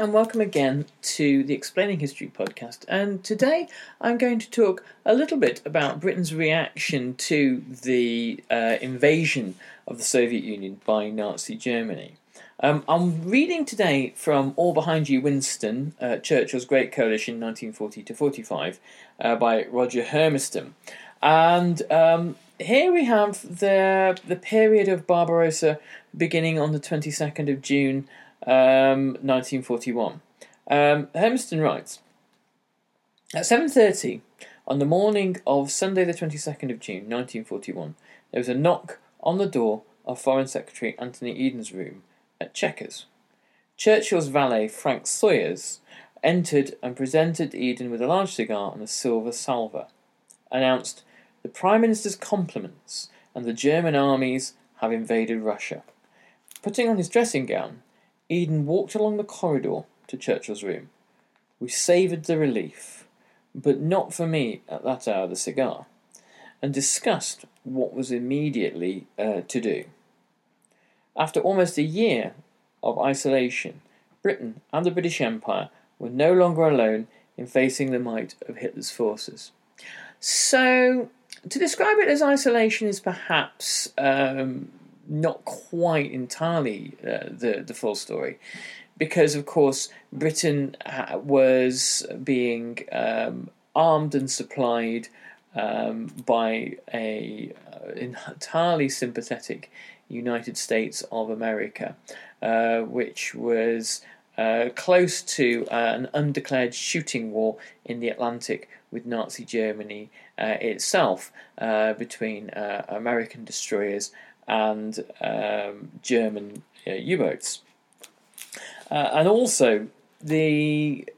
And welcome again to the Explaining History podcast. And today I'm going to talk a little bit about Britain's reaction to the uh, invasion of the Soviet Union by Nazi Germany. Um, I'm reading today from All Behind You, Winston, uh, Churchill's Great Coalition 1940 to 45 uh, by Roger Hermiston. And um, here we have the, the period of Barbarossa beginning on the 22nd of June. Um, 1941. Um, Hermiston writes At 7.30 on the morning of Sunday the 22nd of June 1941, there was a knock on the door of Foreign Secretary Anthony Eden's room at Chequers. Churchill's valet, Frank Sawyers, entered and presented Eden with a large cigar and a silver salver. Announced, The Prime Minister's compliments and the German armies have invaded Russia. Putting on his dressing gown, Eden walked along the corridor to Churchill's room. We savoured the relief, but not for me at that hour the cigar, and discussed what was immediately uh, to do. After almost a year of isolation, Britain and the British Empire were no longer alone in facing the might of Hitler's forces. So, to describe it as isolation is perhaps um, not quite entirely uh, the the full story, because of course Britain was being um, armed and supplied um, by a uh, entirely sympathetic United States of America, uh, which was. Uh, close to uh, an undeclared shooting war in the Atlantic with Nazi Germany uh, itself uh, between American destroyers and um, German uh, U boats. Uh, and also, the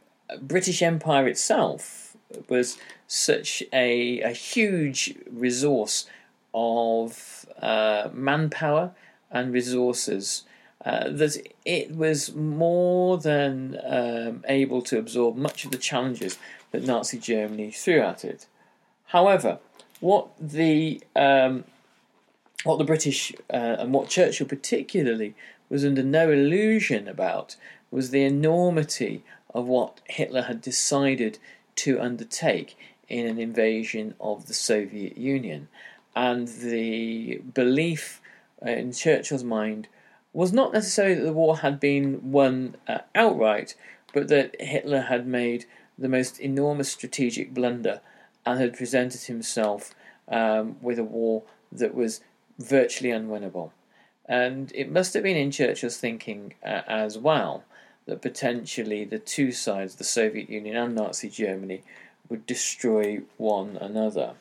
British Empire itself was such a, a huge resource of uh, manpower and resources uh, that it was more than um, able to absorb much of the challenges that Nazi Germany threw at it. However, what the um, what the British uh, and what Churchill particularly was under no illusion about was the enormity of what Hitler had decided to undertake in an invasion of the Soviet Union. And the belief uh, in Churchill's mind was not necessarily that the war had been won uh, outright, but that Hitler had made the most enormous strategic blunder and had presented himself um, with a war that was virtually unwinnable. And it must have been in Churchill's thinking uh, as well that potentially the two sides, the Soviet Union and Nazi Germany, would destroy one another.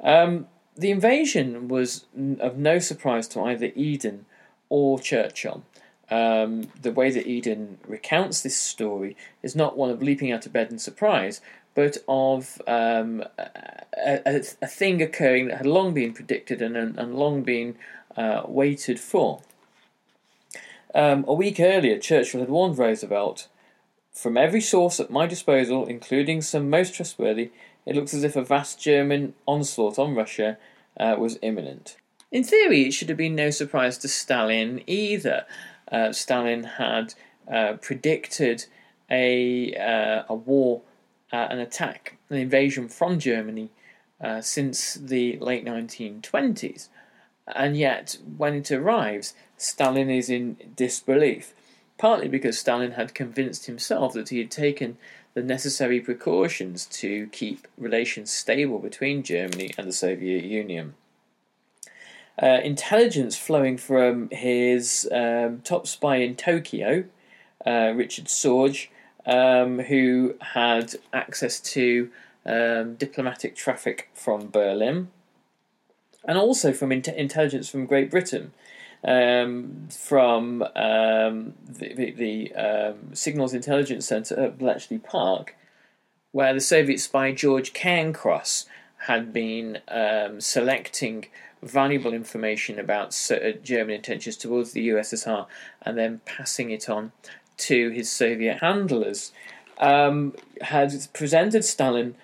Um, the invasion was of no surprise to either Eden or Churchill. Um, the way that Eden recounts this story is not one of leaping out of bed in surprise, but of um, a, a, thing occurring that had long been predicted and, and long been uh, waited for. Um, a week earlier, Churchill had warned Roosevelt from every source at my disposal, including some most trustworthy, it looks as if a vast German onslaught on Russia uh, was imminent. In theory, it should have been no surprise to Stalin either. Uh, Stalin had uh, predicted a, uh, a war, uh, an attack, an invasion from Germany uh, since the late 1920s. And yet, when it arrives, Stalin is in disbelief, partly because Stalin had convinced himself that he had taken the necessary precautions to keep relations stable between Germany and the Soviet Union. Uh, intelligence flowing from his um, top spy in Tokyo, uh, Richard Sorge, um, who had access to um, diplomatic traffic from Berlin, and also from in- intelligence from Great Britain, um, from um, the, the, the um, Signals Intelligence Centre at Bletchley Park, where the Soviet spy George Cairncross had been um, selecting valuable information about German intentions towards the USSR and then passing it on to his Soviet handlers, um, had presented Stalin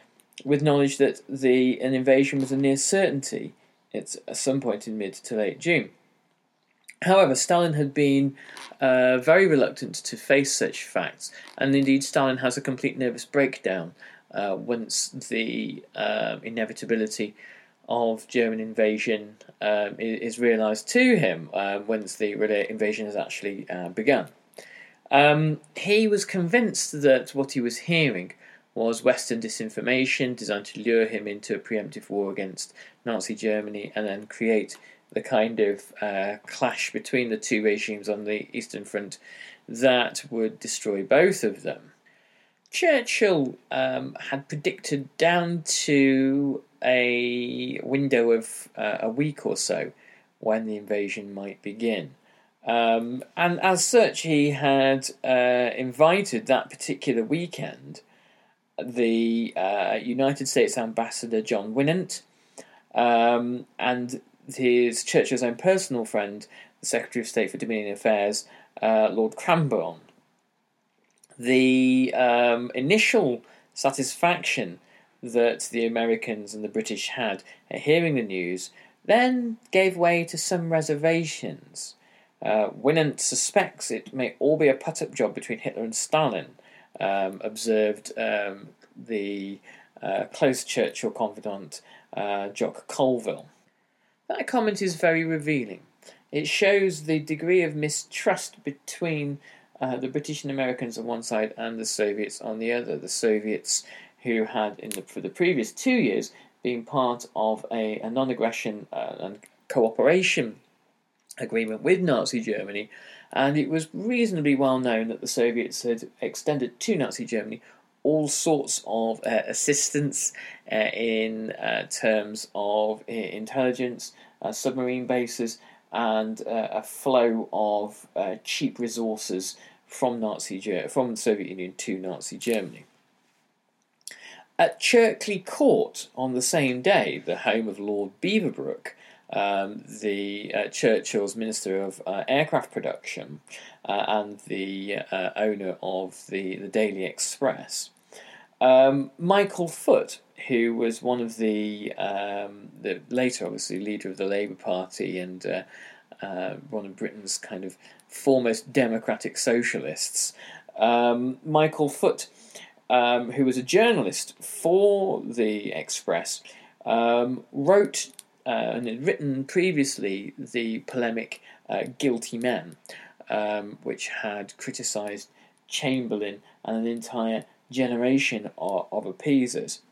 with knowledge that the an invasion was a near certainty at some point in mid to late June. However, Stalin had been uh, very reluctant to face such facts, and indeed, Stalin has a complete nervous breakdown uh, once the uh, inevitability of German invasion um, is, is realised to him, uh, once the invasion has actually uh, begun. Um, he was convinced that what he was hearing was Western disinformation designed to lure him into a preemptive war against Nazi Germany and then create the kind of uh, clash between the two regimes on the Eastern Front that would destroy both of them. Churchill um, had predicted down to a window of uh, a week or so when the invasion might begin. Um, and as such, he had uh, invited that particular weekend the uh, United States Ambassador John Winant um, and his Churchill's own personal friend, the Secretary of State for Dominion Affairs, uh, Lord Cranborne. The um, initial satisfaction that the Americans and the British had at hearing the news then gave way to some reservations. Uh, Winant suspects it may all be a put up job between Hitler and Stalin, um, observed um, the uh, close Churchill confidant uh, Jock Colville. That comment is very revealing. It shows the degree of mistrust between uh, the British and Americans on one side and the Soviets on the other. The Soviets, who had in the, for the previous two years been part of a, a non-aggression uh, and cooperation agreement with Nazi Germany, and it was reasonably well known that the Soviets had extended to Nazi Germany all sorts of uh, assistance uh, in uh, terms of uh, intelligence, uh, submarine bases, and uh, a flow of cheap resources from Nazi Ger- from the Soviet Union to Nazi Germany. At Cherkley Court on the same day, the home of Lord Beaverbrook, um, the uh, Churchill's Minister of uh, Aircraft Production uh, and the uh, owner of the, the Daily Express. Um, Michael Foot, who was one of the, um, the later, obviously, leader of the Labour Party and uh, uh, one of Britain's kind of foremost democratic socialists, um, Michael Foot, um, who was a journalist for the Express, um, wrote and had written previously the polemic uh, Guilty Men, um, which had criticised Chamberlain and an entire generation of, of appeasers.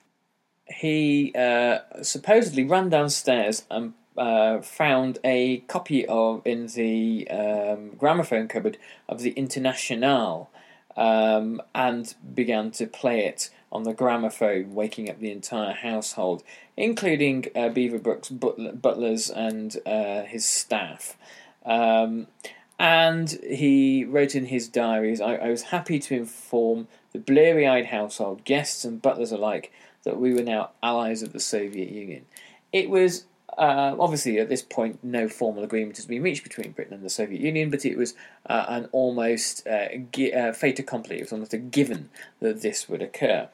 He uh, supposedly ran downstairs and uh, found a copy of in the um, gramophone cupboard of the Internationale um, and began to play it on the gramophone, waking up the entire household, including uh, Beaverbrook's butlers and uh, his staff. Um, and he wrote in his diaries I, I was happy to inform the bleary eyed household, guests and butlers alike, that we were now allies of the Soviet Union. It was uh, obviously, at this point, no formal agreement has been reached between Britain and the Soviet Union, but it was uh, an almost uh, gi- uh, fait accompli. It was almost a given that this would occur.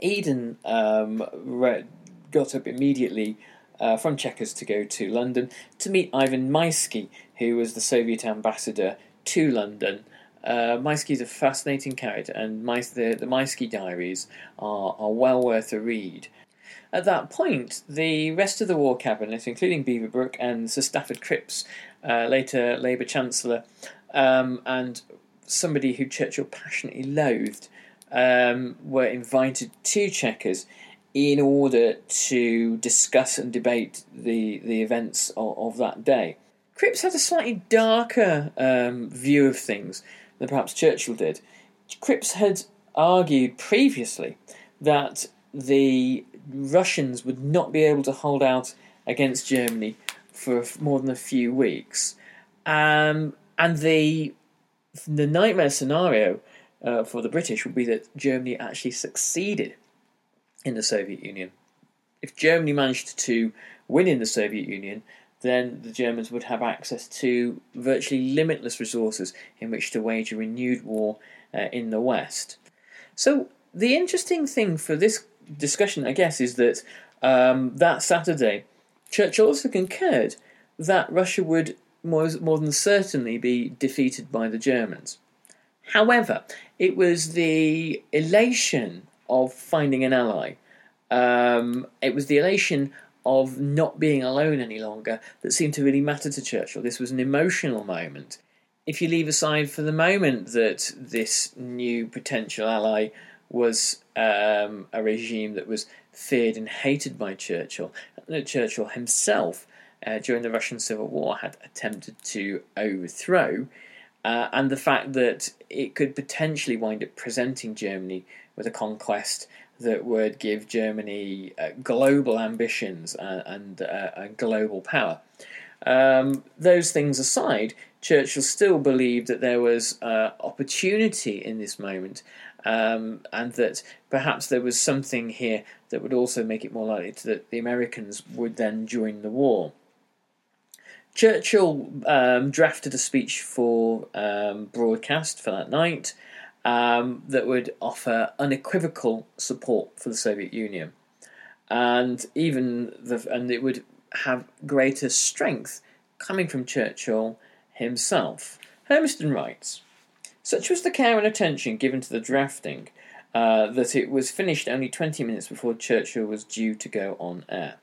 Eden um, re- got up immediately uh, from Chequers to go to London to meet Ivan Maisky, who was the Soviet ambassador to London. Uh, is a fascinating character, and the, the Maisky diaries are, are well worth a read. At that point, the rest of the War Cabinet, including Beaverbrook and Sir Stafford Cripps, uh, later Labour Chancellor, um, and somebody who Churchill passionately loathed, um, were invited to Chequers in order to discuss and debate the, the events of, of that day. Cripps had a slightly darker um, view of things than perhaps Churchill did. Cripps had argued previously that the Russians would not be able to hold out against Germany for more than a few weeks, um, and the the nightmare scenario uh, for the British would be that Germany actually succeeded in the Soviet Union. If Germany managed to win in the Soviet Union, then the Germans would have access to virtually limitless resources in which to wage a renewed war uh, in the West. So, the interesting thing for this discussion, I guess, is that um, that Saturday, Churchill also concurred that Russia would more, more than certainly be defeated by the Germans. However, it was the elation of finding an ally. Um, it was the elation of not being alone any longer that seemed to really matter to Churchill. This was an emotional moment. If you leave aside for the moment that this new potential ally was um, a regime that was feared and hated by Churchill, that Churchill himself, uh, during the Russian Civil War, had attempted to overthrow, uh, and the fact that it could potentially wind up presenting Germany with a conquest that would give Germany uh, global ambitions and, and uh, global power. Um, those things aside, Churchill still believed that there was uh, opportunity in this moment, um, and that perhaps there was something here that would also make it more likely that the Americans would then join the war. Churchill um, drafted a speech for um, broadcast for that night um, that would offer unequivocal support for the Soviet Union, and even the and it would have greater strength coming from Churchill himself. Hermiston writes, such was the care and attention given to the drafting uh, that it was finished only 20 minutes before Churchill was due to go on air.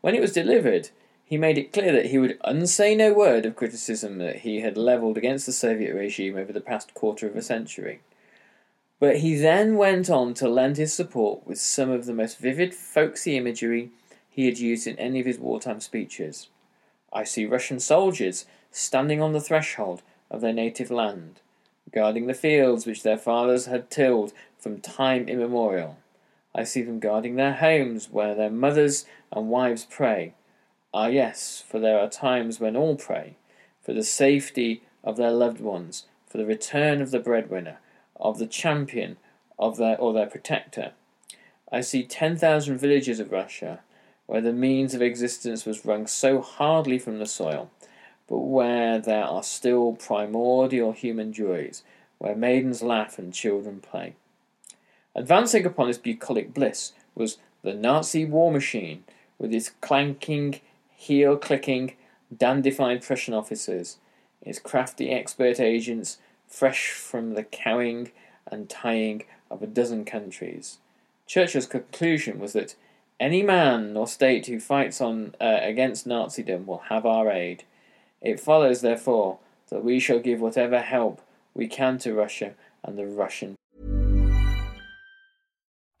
When it was delivered, he made it clear that he would unsay no word of criticism that he had levelled against the Soviet regime over the past quarter of a century. But he then went on to lend his support with some of the most vivid, folksy imagery he had used in any of his wartime speeches. I see Russian soldiers standing on the threshold of their native land, guarding the fields which their fathers had tilled from time immemorial. I see them guarding their homes where their mothers and wives pray. Ah, yes, for there are times when all pray, for the safety of their loved ones, for the return of the breadwinner, of the champion of their or their protector. I see ten thousand villages of Russia where the means of existence was wrung so hardly from the soil, but where there are still primordial human joys, where maidens laugh and children play. Advancing upon this bucolic bliss was the Nazi war machine, with its clanking, heel clicking, dandified Prussian officers, its crafty expert agents, fresh from the cowing and tying of a dozen countries. Churchill's conclusion was that any man or state who fights on uh, against Nazism will have our aid. It follows, therefore, that we shall give whatever help we can to Russia and the Russian.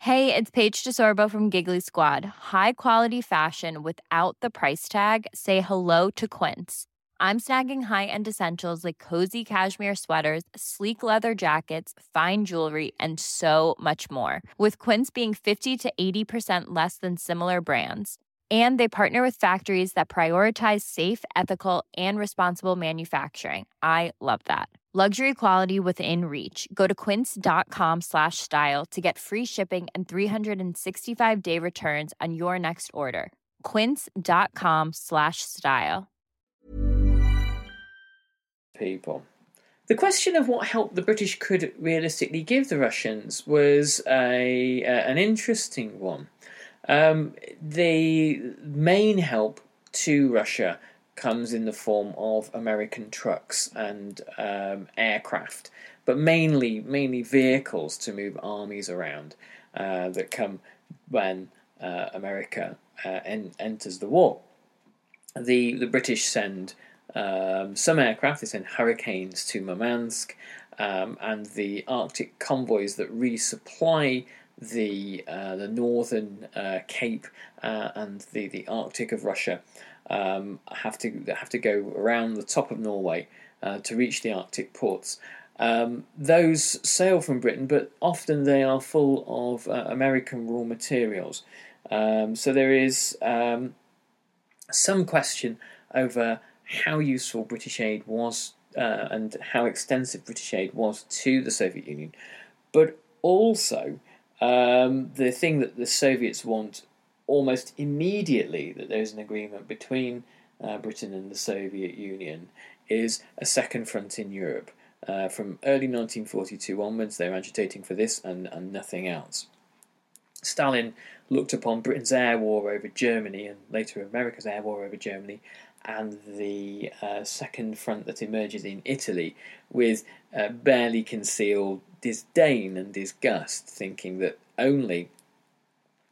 Hey, it's Paige DeSorbo from Giggly Squad. High quality fashion without the price tag. Say hello to Quince. I'm snagging high-end essentials like cozy cashmere sweaters, sleek leather jackets, fine jewelry, and so much more. With Quince being 50 to 80% less than similar brands. And they partner with factories that prioritize safe, ethical, and responsible manufacturing. I love that. Luxury quality within reach. Go to quince.com slash style to get free shipping and 365-day returns on your next order. quince.com slash style people. The question of what help the British could realistically give the Russians was a uh, an interesting one. Um, the main help to Russia comes in the form of American trucks and um, aircraft, but mainly mainly vehicles to move armies around uh, that come when uh, America uh, en- enters the war. The the British send um, some aircraft. They send Hurricanes to Murmansk, um, and the Arctic convoys that resupply the uh, the northern uh, Cape uh, and the, the Arctic of Russia um, have to have to go around the top of Norway uh, to reach the Arctic ports. Um, those sail from Britain, but often they are full of uh, American raw materials. Um, so there is um, some question over how useful British aid was uh, and how extensive British aid was to the Soviet Union, but also um, the thing that the Soviets want almost immediately that there's an agreement between uh, Britain and the Soviet Union is a second front in Europe. Uh, from early 1942 onwards, they're agitating for this and, and nothing else. Stalin looked upon Britain's air war over Germany and later America's air war over Germany and the uh, second front that emerges in Italy with uh, barely concealed disdain and disgust, thinking that only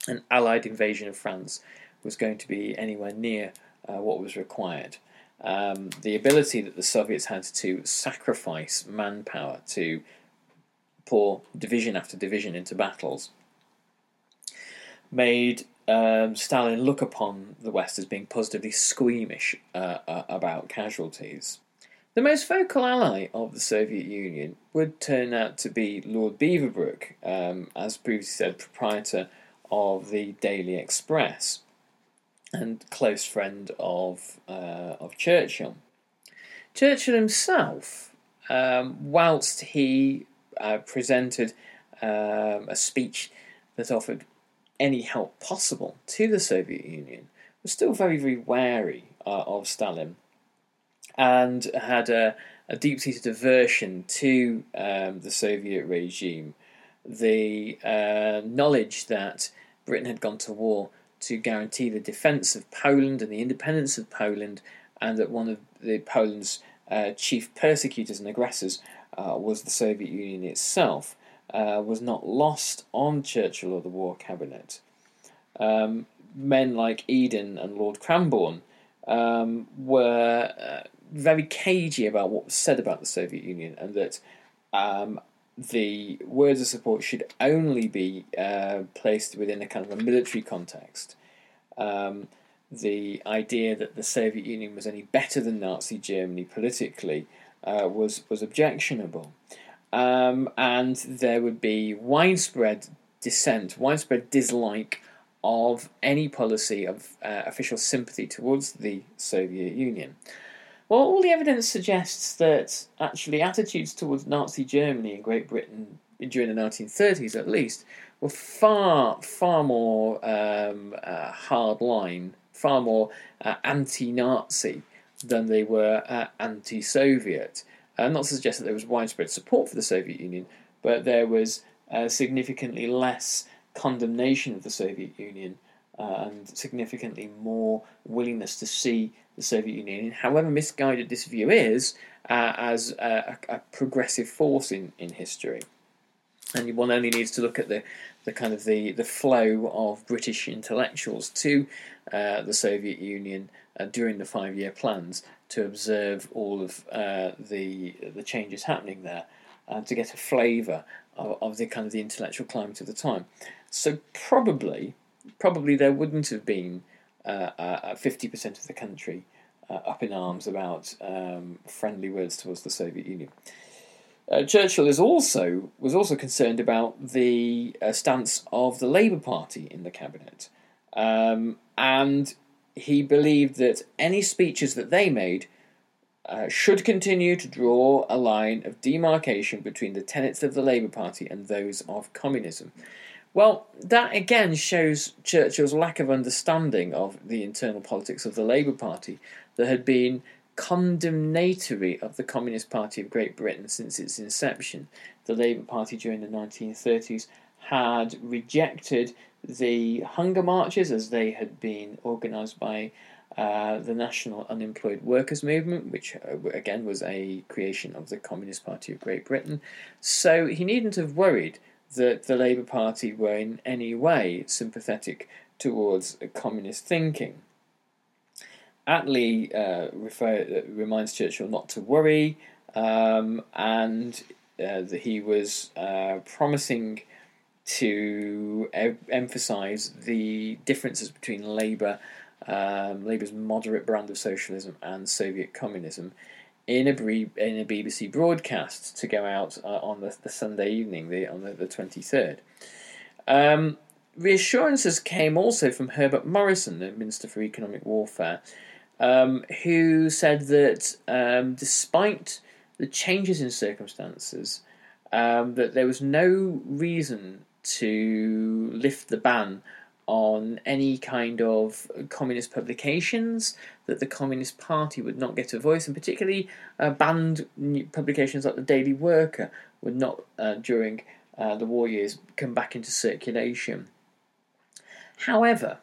an Allied invasion of France was going to be anywhere near uh, what was required. Um, the ability that the Soviets had to sacrifice manpower to pour division after division into battles made um, Stalin look upon the West as being positively squeamish uh, uh, about casualties. The most vocal ally of the Soviet Union would turn out to be Lord Beaverbrook, um, as previously said, proprietor of the Daily Express and close friend of uh, of Churchill. Churchill himself, um, whilst he uh, presented um, a speech that offered any help possible to the Soviet Union, was still very, very wary uh, of Stalin and had a, a deep seated aversion to um, the Soviet regime. The uh, knowledge that Britain had gone to war to guarantee the defence of Poland and the independence of Poland, and that one of the Poland's uh, chief persecutors and aggressors uh, was the Soviet Union itself uh, was not lost on Churchill or the War Cabinet. Um, men like Eden and Lord Cranborne um, were uh, very cagey about what was said about the Soviet Union and that um, the words of support should only be uh, placed within a kind of a military context. Um, the idea that the Soviet Union was any better than Nazi Germany politically uh, was was objectionable um, and there would be widespread dissent, widespread dislike of any policy of uh, official sympathy towards the Soviet Union. Well, all the evidence suggests that actually attitudes towards Nazi Germany and Great Britain during the 1930s, at least, were far, far more um, uh, hardline, far more uh, anti-Nazi than they were uh, anti-Soviet. Uh, not to suggest that there was widespread support for the Soviet Union, but there was uh, significantly less condemnation of the Soviet Union uh, and significantly more willingness to see the Soviet Union, however misguided this view is, uh, as a, a, progressive force in, in history. And one only needs to look at the, the kind of the, the flow of British intellectuals to uh, the Soviet Union uh, during the five year plans to observe all of uh, the the changes happening there, uh, to get a flavour of, of, the kind of the intellectual climate of the time. So probably, probably there wouldn't have been fifty percent of the country uh, up in arms about um, friendly words towards the Soviet Union. Uh, Churchill is also was also concerned about the uh, stance of the Labour Party in the cabinet, um, and he believed that any speeches that they made uh, should continue to draw a line of demarcation between the tenets of the Labour Party and those of communism. Well, that again shows Churchill's lack of understanding of the internal politics of the Labour Party that had been condemnatory of the Communist Party of Great Britain since its inception. The Labour Party during the 1930s had rejected the hunger marches as they had been organised by uh, the National Unemployed Workers Movement, which uh, again was a creation of the Communist Party of Great Britain. So he needn't have worried that the Labour Party were in any way sympathetic towards communist thinking. Attlee uh, refer, uh, reminds Churchill not to worry, um, and uh, that he was uh, promising to e- emphasise the differences between Labour, um, Labour's moderate brand of socialism, and Soviet communism in a, in a BBC broadcast to go out uh, on the, the, Sunday evening, the, on the, the 23rd. Um, reassurances came also from Herbert Morrison, the Minister for Economic Warfare, um, who said that um, despite the changes in circumstances, um, that there was no reason to lift the ban on any kind of communist publications, that the Communist Party would not get a voice, and particularly uh, banned publications like the Daily Worker would not, uh, during uh, the war years, come back into circulation. However,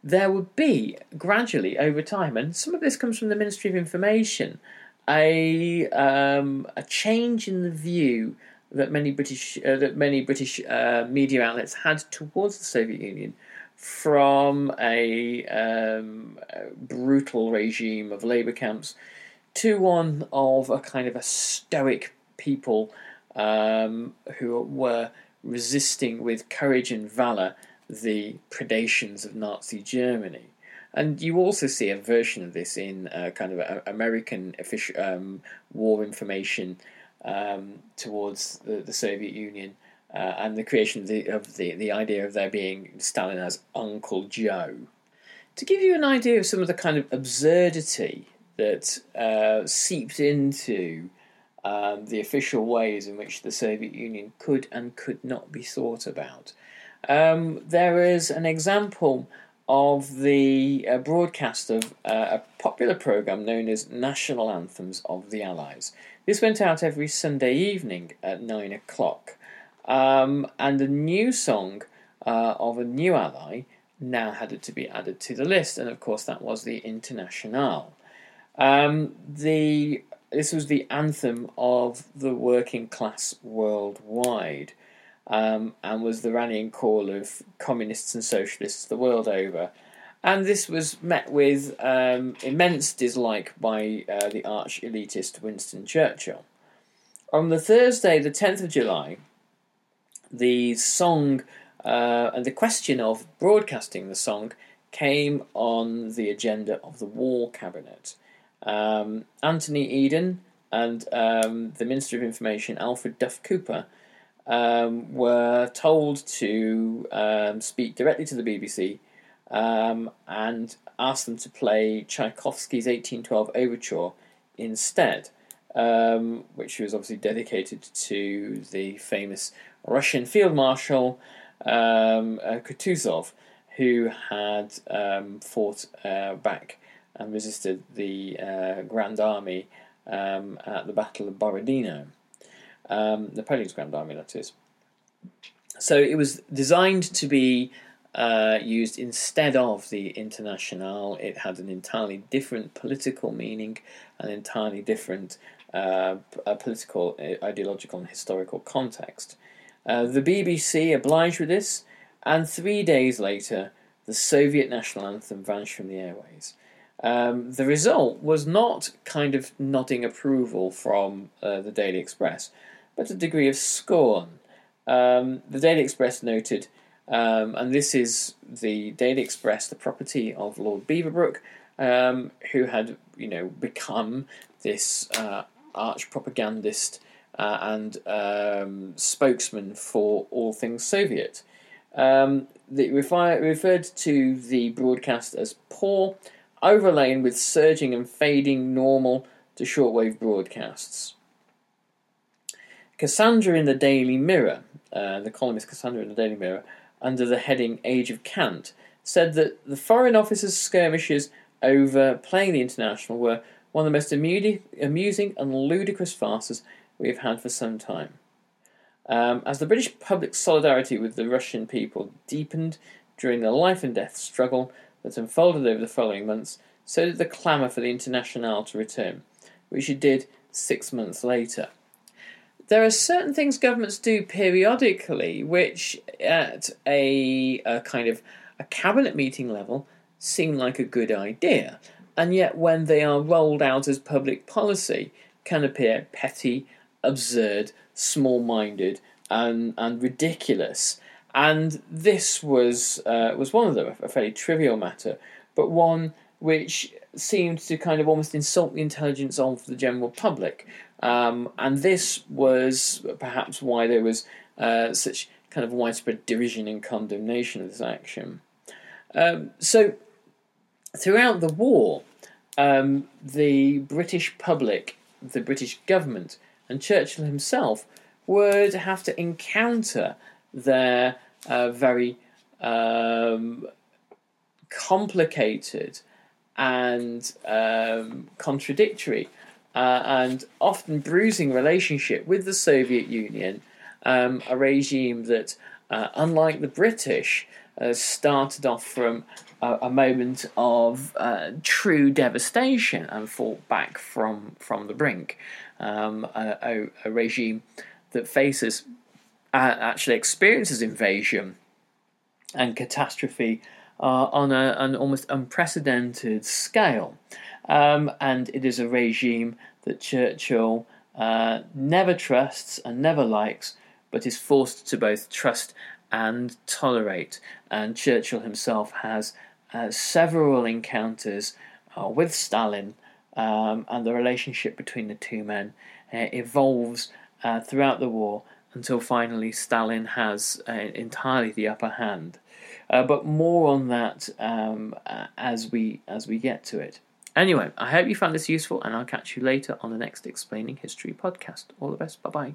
there would be gradually over time, and some of this comes from the Ministry of Information, a um, a change in the view that many British uh, that many British uh, media outlets had towards the Soviet Union from a, um, brutal regime of labour camps to one of a kind of a stoic people um, who were resisting with courage and valour the predations of Nazi Germany. And you also see a version of this in uh, kind of American official, um, war information um, towards the, the, Soviet Union uh, and the creation of, the, of the, the idea of there being Stalin as Uncle Joe. To give you an idea of some of the kind of absurdity that uh, seeped into um, the official ways in which the Soviet Union could and could not be thought about, um, there is an example of the uh, broadcast of uh, a popular program known as National Anthems of the Allies. This went out every Sunday evening at nine o'clock, um, and a new song uh, of a new ally now had to be added to the list, and of course that was the Internationale. Um, the this was the anthem of the working class worldwide um, and was the rallying call of communists and socialists the world over. And this was met with um, immense dislike by uh, the arch elitist Winston Churchill. On the Thursday, the 10th of July, the song uh, and the question of broadcasting the song came on the agenda of the War Cabinet. Um, Anthony Eden and um, the Minister of Information, Alfred Duff Cooper, um, were told to um, speak directly to the BBC um, and ask them to play Tchaikovsky's 1812 Overture instead, um, which was obviously dedicated to the famous Russian Field Marshal um, uh, Kutuzov, who had um, fought uh, back and resisted the uh, Grand Army at the Battle of Borodino um, Napoleon's Grand Army, that is. So it was designed to be uh, used instead of the Internationale. It had an entirely different political meaning, an entirely different uh, political, uh, ideological, and historical context. Uh, the BBC obliged with this, and three days later, the Soviet national anthem vanished from the airways. Um, the result was not kind of nodding approval from uh, the Daily Express, but a degree of scorn. Um, the Daily Express noted, um, and this is the Daily Express, the property of Lord Beaverbrook, um, who had, you know, become this uh, arch propagandist uh, and um, spokesman for all things Soviet. Um, refi- referred to the broadcast as poor, overlain with surging and fading normal to shortwave broadcasts. Cassandra in the Daily Mirror, uh, the columnist Cassandra in the Daily Mirror, under the heading Age of Cant, said that the Foreign Office's skirmishes over playing the International were one of the most amusing and ludicrous farces we have had for some time. Um, as the British public solidarity with the Russian people deepened during the life and death struggle that unfolded over the following months, so did the clamour for the Internationale to return, which it did six months later. There are certain things governments do periodically which, at a, a kind of a cabinet meeting level, seem like a good idea, and yet when they are rolled out as public policy, can appear petty, absurd, small minded, and, and ridiculous. And this was, uh, was one of them, a fairly trivial matter, but one which seemed to kind of almost insult the intelligence of the general public. Um, and this was perhaps why there was uh, such kind of widespread derision and condemnation of this action. Um, so, throughout the war, um, the British public, the British government, and Churchill himself would have to encounter their uh, very um, complicated and um, contradictory uh, and often bruising relationship with the Soviet Union, um, a regime that, uh, unlike the British, uh, started off from a, a moment of uh, true devastation and fought back from, from the brink. Um, a, a, regime that faces, actually experiences invasion and catastrophe uh, on a, an almost unprecedented scale. Um, and it is a regime that Churchill uh, never trusts and never likes, but is forced to both trust and tolerate. And Churchill himself has uh, several encounters uh, with Stalin, um, and the relationship between the two men uh, evolves uh, throughout the war until finally Stalin has entirely the upper hand. Uh, but more on that um, uh, as we as we get to it. Anyway, I hope you found this useful, and I'll catch you later on the next Explaining History podcast. All the best. Bye bye.